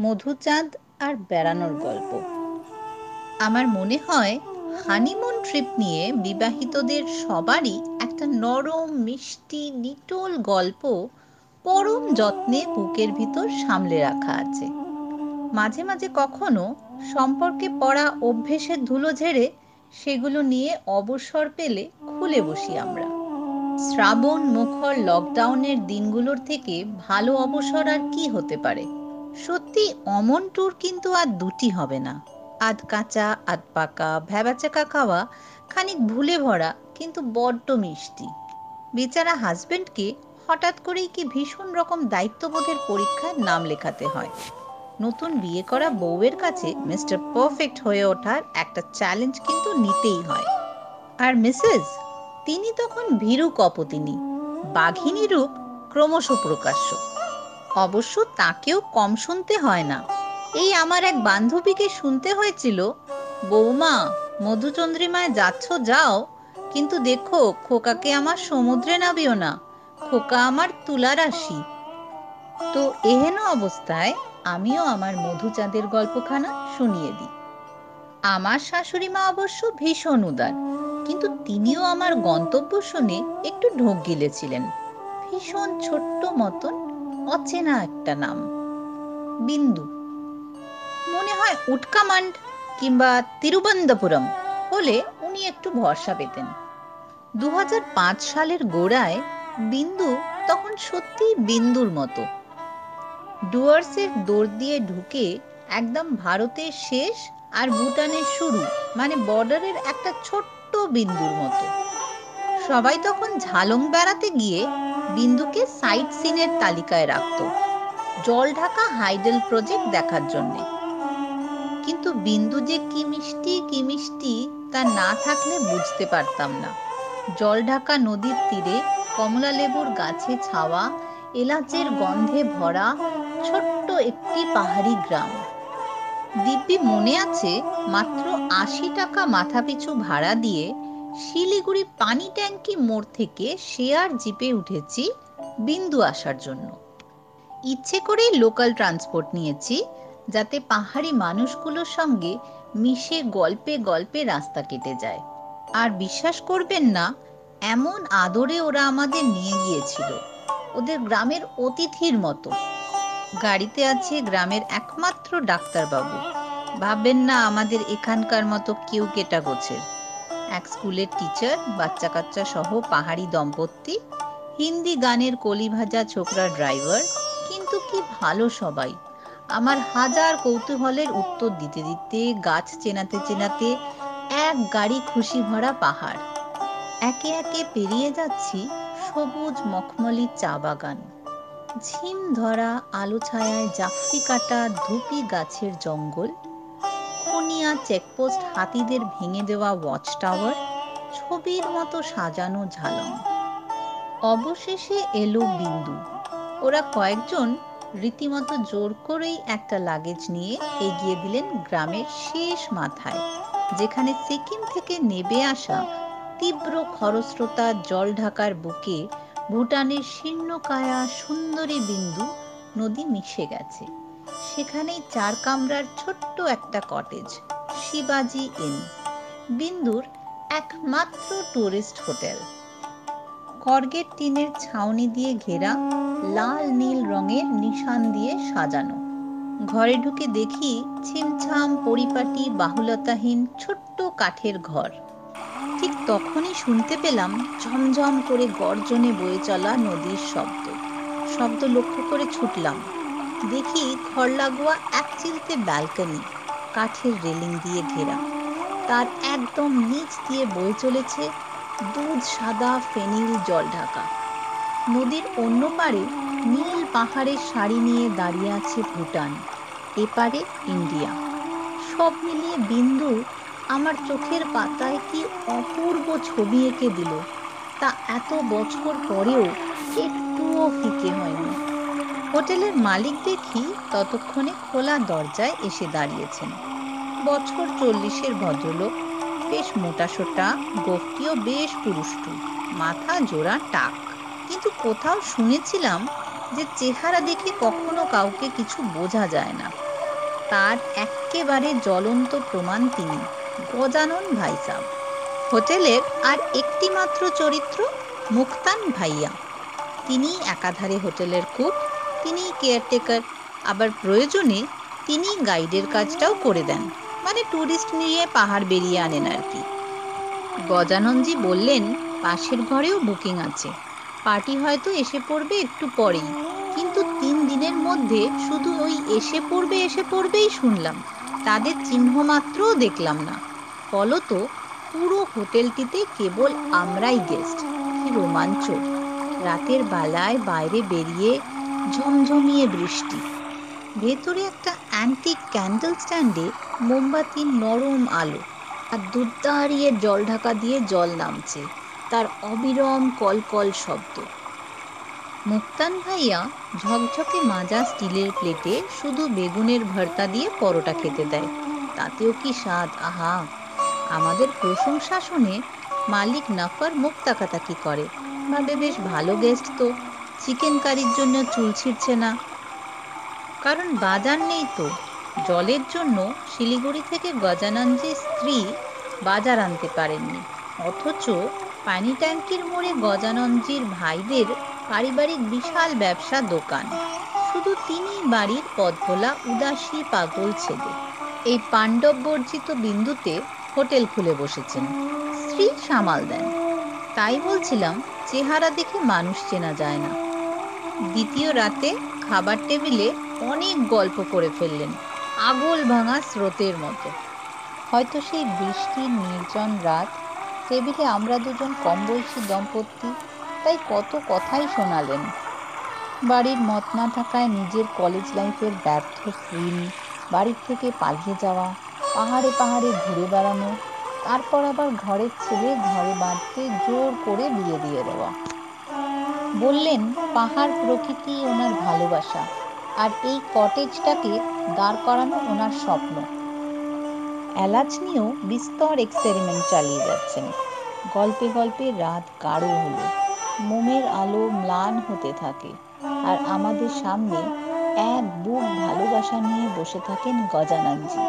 মধুচাঁদ আর বেড়ানোর গল্প। আমার মনে হয় হানিমুন ট্রিপ নিয়ে বিবাহিতদের সবারই একটা নরম, মিষ্টি, নিটোল গল্প পরম যত্নে বুকের ভিতর সামলে রাখা আছে। মাঝে মাঝে কখনো সম্পর্কে পড়া অভ্যেসের ধুলো ঝেড়ে সেগুলো নিয়ে অবসর পেলে খুলে বসি আমরা। শ্রাবণ মুখর লকডাউনের দিনগুলোর থেকে ভালো অবসর আর কি হতে পারে? সত্যি অমন ট্যুর কিন্তু আর দুটি হবে না। আধ কাঁচা, আধ পাকা ভ্যাবাচাকা খাওয়া খানিক ভুলে ভরা কিন্তু বড্ড মিষ্টি। বেচারা হাজবেন্ডকে হঠাৎ করেই কি ভীষণ রকম দায়িত্ববোধের পরীক্ষায় নাম লেখাতে হয়। নতুন বিয়ে করা বউয়ের কাছে মিস্টার পারফেক্ট হয়ে ওঠার একটা চ্যালেঞ্জ কিন্তু নিতেই হয়। আর মিসেস, তিনি তখন ভীরু কপতিনী, বাঘিনী রূপ ক্রমশ প্রকাশ্য। অবশ্য তাকেও কম শুনতে হয় না। এই আমার এক বান্ধবীকে শুনতে হয়েছিল, বৌমা, মধুচন্দ্রিমায় যাচ্ছ, যাও, কিন্তু দেখো খোকাকে আমার সমুদ্রে নাবিও না, খোকা আমার তুলা রাশি তো এহেন অবস্থায় আমিও আমার মধুচাঁদের গল্পখানা শুনিয়ে দিই। আমার শাশুড়ি মা অবশ্য ভীষণ উদার, কিন্তু তিনিও আমার গন্তব্য শুনে একটু ঢোক গিলেছিলেন। ভীষণ ছোট্ট মতন অচেনা একটা নাম। বিন্দু। মনে হয় উটকামান্ড কিংবা তিরুবন্দপুরম হলে উনি একটু ভরসা পেতেন। দু হাজার পাঁচ সালের গোড়ায় বিন্দু তখন সত্যি বিন্দুর মতো। ডুয়ার্সের দৌড় দিয়ে ঢুকে একদম ভারতের শেষ আর ভুটানের শুরু মানে বর্ডারের একটা ছোট্ট বিন্দুর মতো। সবাই তখন ঝালং বেড়াতে গিয়ে বিন্দুকে সাইট সিনের তালিকায় রাখত, জল ঢাকা হাইডেল প্রজেক্ট দেখার জন্যে। কিন্তু বিন্দু যে কি মিষ্টি কি মিষ্টি তা না থাকলে বুঝতে পারতাম না। জল ঢাকা নদীর তীরে কমলা লেবুর গাছে ছাওয়া, এলাচের গন্ধে ভরা ছোট্ট একটি পাহাড়ি গ্রাম। দিব্যি মনে আছে মাত্র আশি টাকা মাথাপিছু ভাড়া দিয়ে শিলিগুড়ি পানি ট্যাঙ্কি মোড় থেকে শেয়ার জিপে উঠেছি বিন্দু আসার জন্য। ইচ্ছে করেই লোকাল ট্রান্সপোর্ট নিয়েছি, যাতে পাহাড়ি মানুষগুলোর সঙ্গে মিশে গল্পে গল্পে রাস্তা কেটে যায়। আর বিশ্বাস করবেন না, এমন আদরে ওরা আমাদের নিয়ে গিয়েছিল, ওদের গ্রামের অতিথির মতো। গাড়িতে আছে গ্রামের একমাত্র ডাক্তারবাবু। ভাববেন না আমাদের এখানকার মতো কেউ কেটা গোছের এক স্কুলের টিচার বাচ্চা কাচ্চা সহ পাহাড়ি দম্পতি, হিন্দি গানের কলি ভাজা ছোকরা ড্রাইভার কিন্তু কি ভালো সবাই। আমার হাজার কৌতূহলের উত্তর দিতে দিতে, গাছ চেনাতে চেনাতে এক গাড়ি খুশি ভরা পাহাড়। একে একে পেরিয়ে যাচ্ছি সবুজ মখমলি চা বাগান। ঝিম ধরা আলো ছায়ায় জাফরি কাটা ধুপি গাছের জঙ্গল। খনিয়া চেকপোস্ট হাতিদের ভেঙে দেওয়া ওয়াচ টাওয়ার ছবির মতো সাজানো ঝালং। অবশেষে এলো বিন্দু। ওরা কয়েকজন রীতিমতো জোর করেই একটা লাগেজ নিয়ে এগিয়ে দিলেন গ্রামের শেষ মাথায়, যেখানে সিকিম থেকে নেবে আসা তীব্র খরস্রোতা জল ঢাকার বুকে ভুটানের শীর্ণকায়া সুন্দরী বিন্দু নদী মিশে গেছে। সেখানেই চার কামরার ছোট্ট একটা কটেজ। শিবাজি ইন, বিন্দুর একমাত্র টুরিস্ট হোটেল। করগের টিনের ছাউনি দিয়ে ঘেরা লাল নীল রঙের নিশান দিয়ে সাজানো। ঘরে ঢুকে দেখি ছিমছাম, পরিপাটি, বাহুলতাহীন ছোট্ট কাঠের ঘর। ঠিক তখনই শুনতে পেলাম ঝমঝম করে গর্জনে বয়ে চলা নদীর শব্দ। শব্দ লক্ষ্য করে ছুটলাম। দেখি ঘর লাগোয়া এক চিলতে ব্যালকনি। কাঠের রেলিং দিয়ে ঘেরা। তার একদম নিচ দিয়ে বয়ে চলেছে দুধ সাদা ফেনিল জল ঢাকা। নদীর অন্য পারে নীল পাহাড়ের শাড়ি নিয়ে দাঁড়িয়ে আছে ভুটান, এপারে ইন্ডিয়া। সব মিলিয়ে বিন্দু আমার চোখের পাতায় কি অপূর্ব ছবি এঁকে দিল, তা এত বছর পরেও একটুও ফিকে হয়নি। হোটেলের মালিক দেখি ততক্ষণে খোলা দরজায় এসে দাঁড়িয়েছেন। বছর চল্লিশের ভদ্রলোক, বেশ মোটাসোটা গোফটিও বেশ পুরুষ্টু, মাথা জোড়া টাক। কিন্তু কোথাও শুনেছিলাম যে চেহারা দেখে কখনো কাউকে কিছু বোঝা যায় না। তার এক্কেবারে জ্বলন্ত প্রমাণ তিনি, গজানন ভাই সাহ হোটেলের আর একটি মাত্র চরিত্র মুক্তান ভাইয়া। তিনি একাধারে হোটেলের কুক, তিনি কেয়ারটেকার, আবার প্রয়োজনে তিনি গাইডের কাজটাও করে দেন। মানে ট্যুরিস্ট নিয়ে পাহাড় বেরিয়ে আনেন আর কি। গজাননজি বললেন, পাশের ঘরেও বুকিং আছে। পার্টি হয়তো এসে পড়বে একটু পরেই। কিন্তু তিন দিনের মধ্যে শুধু ওই এসে পড়বে, এসে পড়বেই শুনলাম। তাদের চিহ্ন মাত্রও দেখলাম না। ফলত পুরো হোটেলটিতে কেবল আমরাই গেস্ট কি রোমাঞ্চ রাতের বেলায় বাইরে বেরিয়ে ঝমঝমিয়ে বৃষ্টি। ভেতরে একটা অ্যান্টিক ক্যান্ডেল স্ট্যান্ডে মোমবাতির নরম আলো আর দুধ দাঁড়িয়ে জল ঢাকা দিয়ে জল নামছে। তার অবিরম কলকল শব্দ। মুক্তান ভাইয়া ঝকঝকে মাজা স্টিলের প্লেটে শুধু বেগুনের ভর্তা দিয়ে পরোটা খেতে দেয়। তাতেও কি স্বাদ? আহা! আমাদের প্রশংসা শুনে মালিক নাফার মুখ তাকাতাকি করে। ভাবে বেশ ভালো গেস্ট তো। চিকেন কারির জন্য চুল ছিঁড়ছে না। কারণ বাজার নেই তো। জলের জন্য শিলিগুড়ি থেকে গজানন্দের স্ত্রী বাজার আনতে পারেননি। অথচ পানি ট্যাঙ্কির মোড়ে গজানন্দজির ভাইদের পারিবারিক বিশাল ব্যবসা দোকান। শুধু তিনি বাড়ির পদভোলা উদাসী পাগল ছেলে। এই পাণ্ডব বর্জিত বিন্দুতে হোটেল খুলে বসেছেন। স্ত্রী সামাল দেন। তাই বলছিলাম, চেহারা দেখে মানুষ চেনা যায় না। দ্বিতীয় রাতে খাবার টেবিলে অনেক গল্প করে ফেললেন, আগল ভাঙা স্রোতের মতো। হয়তো সেই বৃষ্টির নির্জন রাত, টেবিলে আমরা দুজন কম বয়সী দম্পতি, তাই কত কথাই শোনালেন। বাড়ির মত না থাকায় নিজের কলেজ লাইফের ব্যর্থ ফিল বাড়ির থেকে পালিয়ে যাওয়া, পাহাড়ে পাহাড়ে ঘুরে বেড়ানো, তারপর আবার ঘরের ছেলে ঘরে বাঁধতে জোর করে বিয়ে দিয়ে দেওয়া। বললেন, পাহাড় প্রকৃতি ওনার ভালোবাসা। আর এই কটেজটাকে দাঁড় করানো ওনার স্বপ্ন। এলাচ নিয়েও বিস্তর এক্সপেরিমেন্ট চালিয়ে যাচ্ছেন। গল্পে গল্পে রাত গাঢ় হলো। মোমের আলো ম্লান হতে থাকে আর আমাদের সামনে এক বুক ভালোবাসা নিয়ে বসে থাকেন গজানন্দজি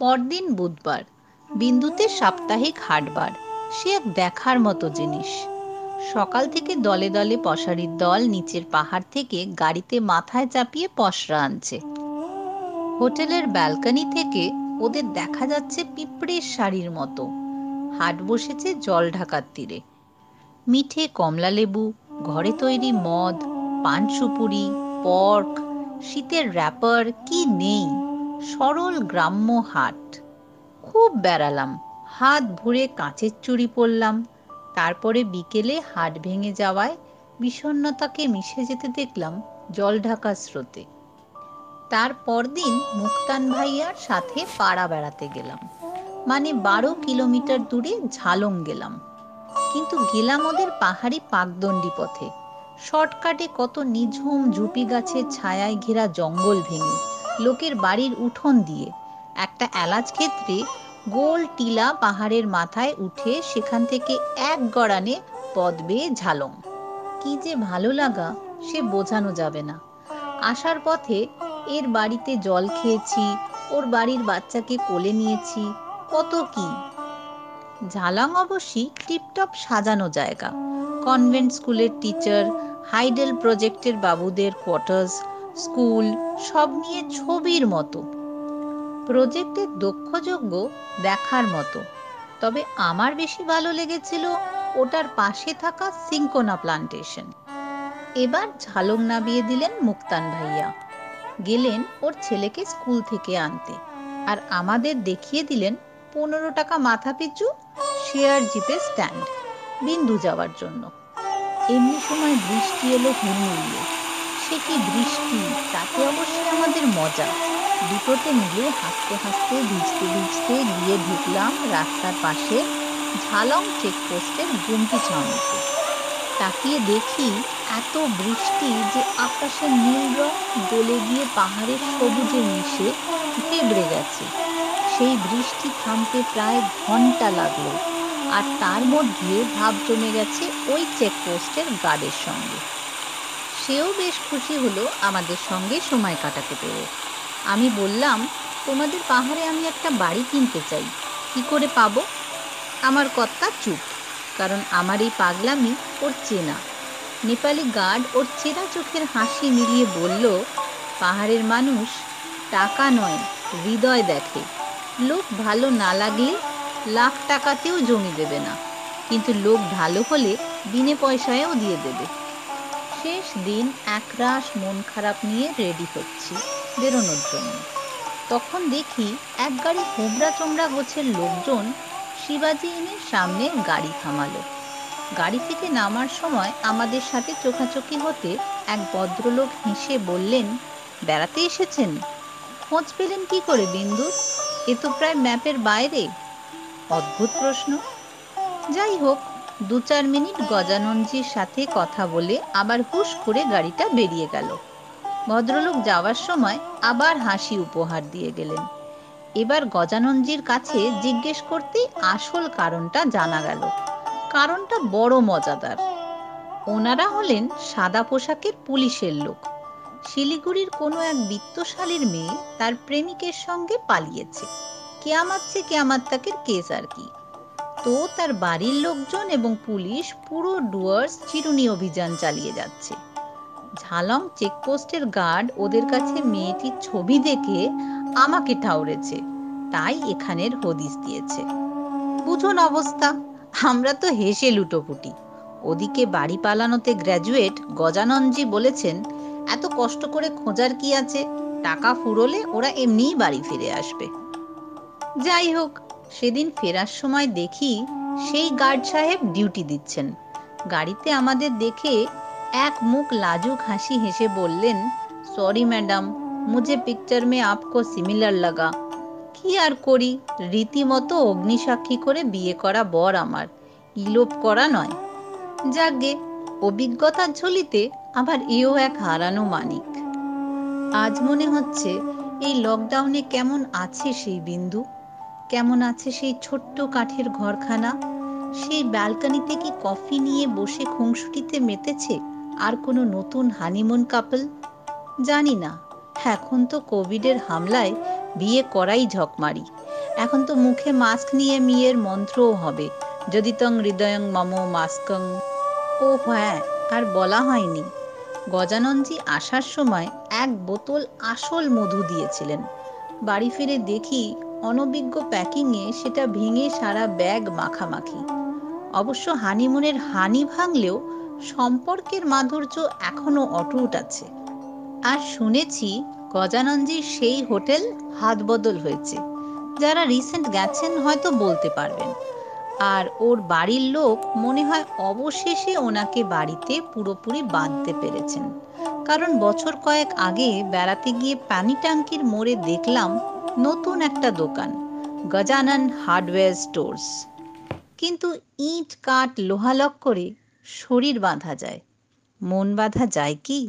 পরদিন বুধবার, বিন্দুতে সাপ্তাহিক হাটবার, সে এক দেখার মতো জিনিস। সকাল থেকে দলে দলে পশারির দল নিচের পাহাড় থেকে গাড়িতে মাথায় চাপিয়ে পশরা আনছে। হোটেলের ব্যালকনি থেকে ওদের দেখা যাচ্ছে পিঁপড়ের শাড়ির মতো। হাট বসেছে জল ঢাকার তীরে। মিঠে কমলা লেবু, ঘরে তৈরি মদ, পান সুপুরি, পর্ক, শীতের র্যাপার কি নেই? সরল গ্রাম্য হাট। খুব বেড়ালাম, হাত ভরে কাঁচের চুড়ি পরলাম তারপরে বিকেলে হাট ভেঙে যাওয়ায় বিষণ্নতাকে মিশে যেতে দেখলাম জল ঢাকা স্রোতে। তার পরদিন মুক্তান ভাইয়ার সাথে পাড়া বেড়াতে গেলাম। মানে বারো কিলোমিটার দূরে ঝালং গেলাম। কিন্তু গেলাম ওদের পাহাড়ি পাকদণ্ডী পথে। শর্টকাটে কত নিঝুম ঝুপি গাছের ছায়ায় ঘেরা জঙ্গল ভেঙে, লোকের বাড়ির উঠোন দিয়ে, একটা এলাচ ক্ষেত্রে গোল টিলা পাহাড়ের মাথায় উঠে সেখান থেকে এক গড়ানে পদ বেয়ে ঝালং। কি যে ভালো লাগা, সে বোঝানো যাবে না। আসার পথে এর বাড়িতে জল খেয়েছি, ওর বাড়ির বাচ্চাকে কোলে নিয়েছি, কত কি। ঝালাং অবশ্যই টিপটপ সাজানো জায়গা। কনভেন্ট স্কুলের টিচার, হাইডেল প্রজেক্টের বাবুদের কোয়ার্টার্স, স্কুল, সব নিয়ে ছবির মতো। প্রজেক্টের দক্ষযোগ্য দেখার মতো। তবে আমার বেশি ভালো লেগেছিল ওটার পাশে থাকা সিঙ্কোনা প্লান্টেশন। এবার ঝালং নামিয়ে দিলেন মুক্তান ভাইয়া। গেলেন ওর ছেলেকে স্কুল থেকে আনতে আর আমাদের দেখিয়ে দিলেন পনেরো টাকা মাথা পিছু শেয়ার জিপে স্ট্যান্ড, বিন্দু যাওয়ার জন্য। এমনি সময় বৃষ্টি এলো হুড়মুড়িয়ে। সে কি বৃষ্টি, তাতে অবশ্যই আমাদের মজা। দুটোতে মিলে হাসতে হাসতে ভিজতে ভিজতে গিয়ে ঢুকলাম রাস্তার পাশে ঝালং চেকপোস্টের গুমটি ছাউনিতে। তাকিয়ে দেখি এত বৃষ্টি যে আকাশের নীল রং গলে গিয়ে পাহাড়ের সবুজে মিশে ঘেবড়ে গেছে। সেই বৃষ্টি থামতে প্রায় ঘণ্টা লাগল আর তার মধ্যে ভাব জমে গেছে ওই চেকপোস্টের গার্ডের সঙ্গে। সেও বেশ খুশি হলো আমাদের সঙ্গে সময় কাটাতে পেরে। আমি বললাম, তোমাদের পাহাড়ে আমি একটা বাড়ি কিনতে চাই। কি করে পাবো? আমার কর্তা চুপ, কারণ আমার এই পাগলামি ওর চেনা। নেপালি গার্ড ওর চেনা চোখের হাসি মিলিয়ে বলল, পাহাড়ের মানুষ টাকা নয়, হৃদয় দেখে। লোক ভালো না লাগলে লাখ টাকাতেও জমি দেবে না, কিন্তু লোক ভালো হলে বিনে পয়সায়ও দিয়ে দেবে। শেষ দিন একরাশ মন খারাপ নিয়ে রেডি হচ্ছি। বেরোনোর জন্য। তখন দেখি এক গাড়ি হোমরা চোমরা গোছের লোকজন শিবাজি ইনের সামনে গাড়ি থামালো। গাড়ি থেকে নামার সময় আমাদের সাথে চোখাচোখি হতে এক ভদ্রলোক হেসে বললেন, বেড়াতে এসেছেন? খোঁজ পেলেন কি করে, বিন্দু? এ তো প্রায় ম্যাপের বাইরে। অদ্ভুত প্রশ্ন। যাই হোক দু চার মিনিট গজাননজির সাথে কথা বলে আবার হুশ করে গাড়িটা বেরিয়ে গেল। ভদ্রলোক যাওয়ার সময় আবার হাসি উপহার দিয়ে গেলেন। এবার গজাননজির কাছে জিজ্ঞেস করতে আসল কারণটা জানা গেল। কারণটা বড় মজাদার। ওনারা হলেন সাদা পোশাকের পুলিশের লোক। শিলিগুড়ির কোনো এক বিত্তশালীর মেয়ে তার প্রেমিকের সঙ্গে পালিয়েছে। কেয়ামাচ্ছে কেয়ামাত্তাকের কেস আর কি। তো তার বাড়ির লোকজন এবং পুলিশ পুরো ডুয়ার্স চিরুনি অভিযান চালিয়ে যাচ্ছে। ঝালং চেকপোস্টের গার্ড ওদের কাছে মেয়েটির ছবি দেখে আমাকে ঠাউরেছে। তাই এখানের হদিস দিয়েছে। বুঝুন অবস্থা, আমরা তো হেসে লুটোপুটি। ওদিকে বাড়ি পালানোতে গ্র্যাজুয়েট গজাননজি বলেছেন, এত কষ্ট করে খোঁজার কি আছে? টাকা ফুরোলে ওরা এমনিই বাড়ি ফিরে আসবে। যাই হোক, সেদিন ফেরার সময় দেখি সেই গার্ড সাহেব ডিউটি দিচ্ছেন। গাড়িতে আমাদের দেখে এক মুখ লাজুক হাসি হেসে বললেন সরি ম্যাডাম মুঝে পিকচার মে আপকো সিমিলার লাগা। কি আর করি? রীতিমতো অগ্নিসাক্ষী করে বিয়ে করা বর আমার। ইলোপ করা নয়। যাগে, অভিজ্ঞতার ঝুলিতে আবার এও এক হারানো মানিক। আজ মনে হচ্ছে, এই লকডাউনে কেমন আছে সেই বিন্দু? কেমন আছে সেই ছোট্ট কাঠের ঘরখানা? সেই ব্যালকনিতে কি কফি নিয়ে বসে খুংসুটিতে মেতেছে? আর কোনো নতুন হানিমুন কাপল জানি না। এখন তো কোভিডের হামলায় বিয়ে করাই ঝকমারি। এখন তো মুখে মাস্ক নিয়ে মেয়ের মন্ত্রও হবে। যদি তং হৃদয়ং মম মাস্কং। ও হ্যাঁ আর বলা হয়নি। গজাননজি আসার সময় এক বোতল আসল মধু দিয়েছিলেন। বাড়ি ফিরে দেখি অনভিজ্ঞ প্যাকিংয়ে সেটা ভেঙে সারা ব্যাগ মাখামাখি। অবশ্য হানিমুনের হানি ভাঙলেও সম্পর্কের মাধুর্য এখনও অটুট আছে। আর শুনেছি গজাননজির সেই হোটেল হাত বদল হয়েছে। যারা রিসেন্ট গেছেন হয়তো বলতে পারবেন। আর ওর বাড়ির লোক মনে হয় অবশেষে ওনাকে বাড়িতে পুরোপুরি বাঁধতে পেরেছেন। কারণ বছর কয়েক আগে বেড়াতে গিয়ে পানি ট্যাঙ্কির মোড়ে দেখলাম নতুন একটা দোকান, গজানন হার্ডওয়্যার স্টোর্স। কিন্তু ইট, কাঠ লোহালক করে শরীর বাঁধা যায়। মন বাঁধা যায় কি?